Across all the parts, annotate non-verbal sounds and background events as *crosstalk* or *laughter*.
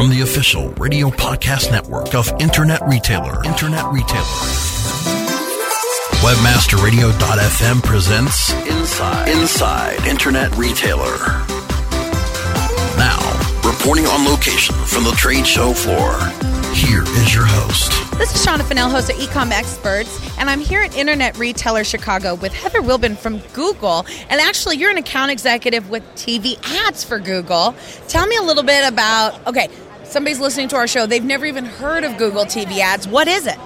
from the official radio podcast network of Internet Retailer. Internet Retailer. Webmasterradio.fm presents Inside Inside Internet Retailer. Now, reporting on location from the trade show floor. Here is your host. This is Shawna Fennell, host of Ecom Experts, and I'm here at Internet Retailer Chicago with Heather Wilburn from Google. And actually, you're an account executive with TV ads for Google. Tell me a little bit about, okay, somebody's listening to our show, they've never even heard of Google TV ads. What is it?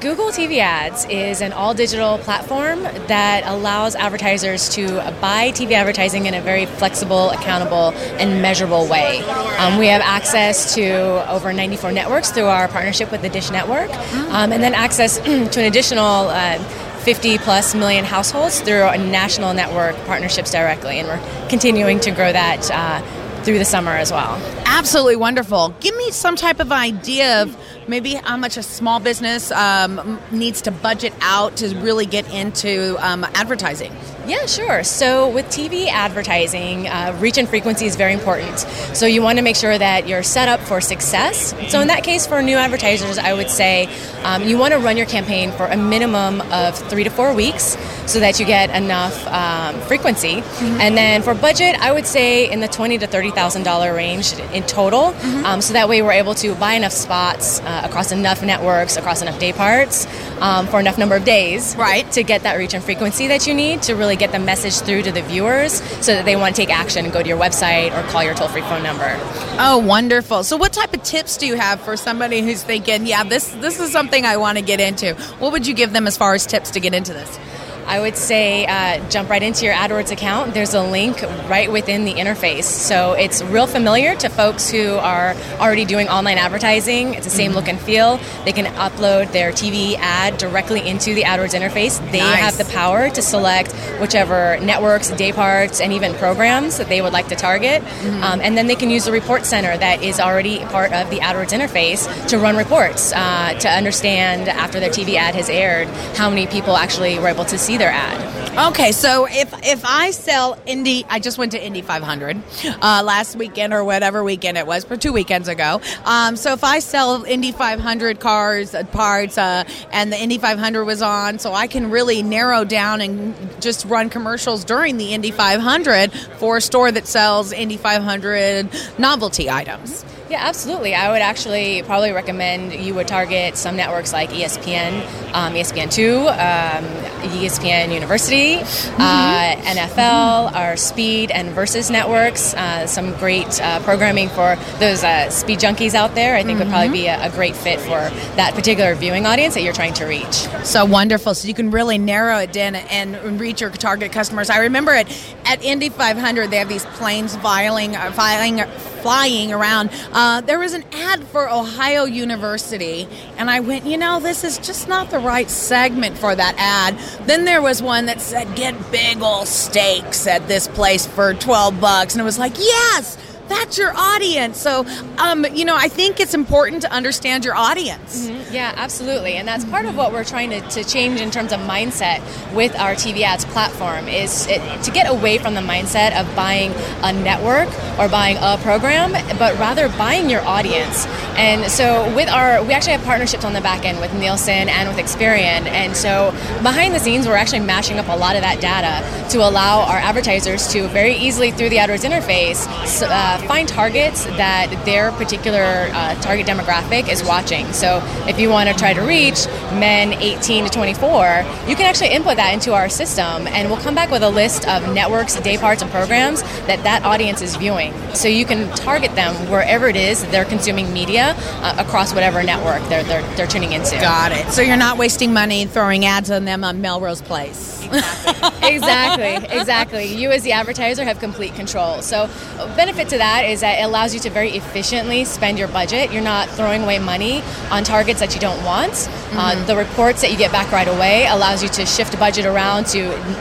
Google TV Ads is an all digital platform that allows advertisers to buy TV advertising in a very flexible, accountable, and measurable way. Um, we have access to over 94 networks through our partnership with the Dish Network, um, and then access *clears throat* to an additional uh, 50 plus million households through a national network partnerships directly, and we're continuing to grow that. Uh, through the summer as well. Absolutely wonderful. Give me some type of idea of maybe how much a small business um, needs to budget out to really get into um, advertising. Yeah, sure. So with TV advertising, uh, reach and frequency is very important. So you want to make sure that you're set up for success. So in that case, for new advertisers, I would say um, you want to run your campaign for a minimum of three to four weeks so that you get enough um, frequency. Mm-hmm. And then for budget, I would say in the twenty to thirty thousand dollar range in total. Mm-hmm. Um, so that way we're able to buy enough spots uh, across enough networks, across enough day parts, um, for enough number of days, right, to get that reach and frequency that you need to really get the message through to the viewers, so that they want to take action and go to your website or call your toll free phone number. Oh, wonderful! So what type of tips do you have for somebody who's thinking, yeah, this this is something I want to get into? What would you give them as far as tips to get into this? I would say uh, jump right into your AdWords account. There's a link right within the interface. So it's real familiar to folks who are already doing online advertising. It's the same mm-hmm. look and feel. They can upload their TV ad directly into the AdWords interface. They nice. have the power to select whichever networks, day parts, and even programs that they would like to target. Mm-hmm. Um, and then they can use the report center that is already part of the AdWords interface to run reports uh, to understand after their TV ad has aired how many people actually were able to see see their ad. Okay, so if if I sell Indy, I just went to Indy 500 uh, last weekend or whatever weekend it was, for two weekends ago. Um, so if I sell Indy 500 cars, uh, parts, uh, and the Indy 500 was on, so I can really narrow down and just run commercials during the Indy 500 for a store that sells Indy 500 novelty items. Yeah, absolutely. I would actually probably recommend you would target some networks like ESPN, um, ESPN2, um, ESPN University, mm-hmm. uh, NFL, our Speed and Versus networks. Uh, some great uh, programming for those uh, speed junkies out there. I think mm-hmm. would probably be a, a, great fit for that particular viewing audience that you're trying to reach. So wonderful. So you can really narrow it down and reach your target customers. I remember at, at Indy 500, they have these planes filing, filing flying around. Uh, there was an ad for Ohio University, and I went, you know, this is just not the right segment for that ad. Then there was one that said, get big old steaks at this place for 12 bucks. And it was like, yes, that's your audience. So, um, you know, I think it's important to understand your audience. Mm-hmm. Yeah, absolutely. And that's part of what we're trying to, to change in terms of mindset with our TV ads platform is it, to get away from the mindset of buying a network or buying a program, but rather buying your audience. And so with our, we actually have partnerships on the back end with Nielsen and with Experian. And so behind the scenes, we're actually mashing up a lot of that data to allow our advertisers to very easily through the AdWords interface uh, find targets that their particular uh, target demographic is watching. So if you want to try to reach men 18 to 24, you can actually input that into our system and we'll come back with a list of networks, day parts, and programs that that audience is viewing. So you can target them wherever it is they're consuming media uh, across whatever network they're, they're, they're tuning into. Got it. So you're not wasting money throwing ads on them on Melrose Place. Exactly. *laughs* exactly. Exactly. You as the advertiser have complete control. So benefit to that that is that it allows you to very efficiently spend your budget. You're not throwing away money on targets that you don't want. Uh, mm-hmm. Uh, the reports that you get back right away allows you to shift budget around to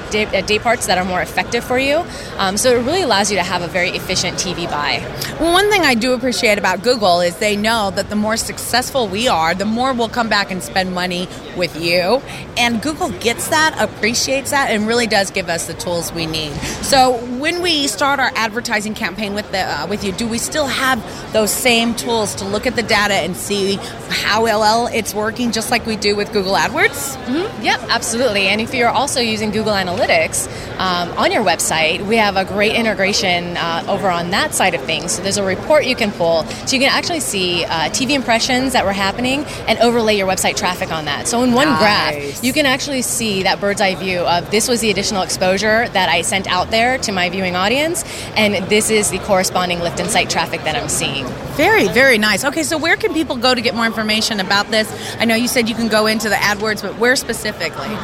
day, uh, day parts that are more effective for you. Um, so it really allows you to have a very efficient TV buy. Well, one thing I do appreciate about Google is they know that the more successful we are, the more we'll come back and spend money with you. And Google gets that, appreciates that, and really does does give us the tools we need. So when we start our advertising campaign with the uh, with you, do we still have those same tools to look at the data and see how well it's working, just like we do with Google AdWords? Mm-hmm. Yep, absolutely. And if you're also using Google Analytics um, on your website, we have a great integration uh, over on that side of things. So there's a report you can pull, so you can actually see uh, TV impressions that were happening and overlay your website traffic on that. So in one Nice. graph, you can actually see that bird's eye view of this was the additional exposure that I sent out there to my viewing audience, and this is the corresponding lift in site traffic that I'm seeing. Very, very nice. Okay, so where can people go to get more information about this? I know you said you can go into the AdWords, but where specifically?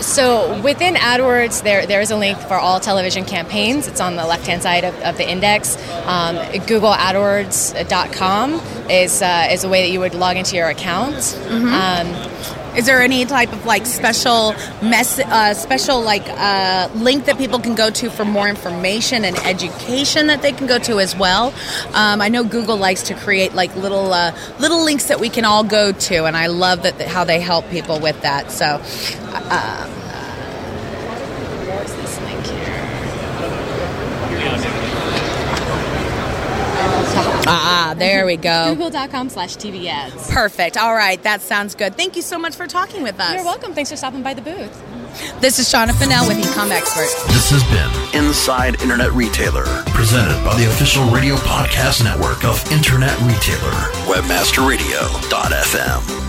So within AdWords, there there is a link for all television campaigns. It's on the left hand side of, of the index. Um, GoogleAdWords.com is uh, is a way that you would log into your account. Um, Is there any type of like special mess, uh, special like uh, link that people can go to for more information and education that they can go to as well? Um, I know Google likes to create like little uh, little links that we can all go to, and I love that how they help people with that. So. Uh, where's this link here? Ah, there we go. Google.com slash TV ads. Perfect. All right, that sounds good. Thank you so much for talking with us. You're welcome. Thanks for stopping by the booth. This is Shawna Fennell with Ecom Expert. This has been Inside Internet Retailer, presented by the official radio podcast network of Internet Retailer, webmasterradio.fm.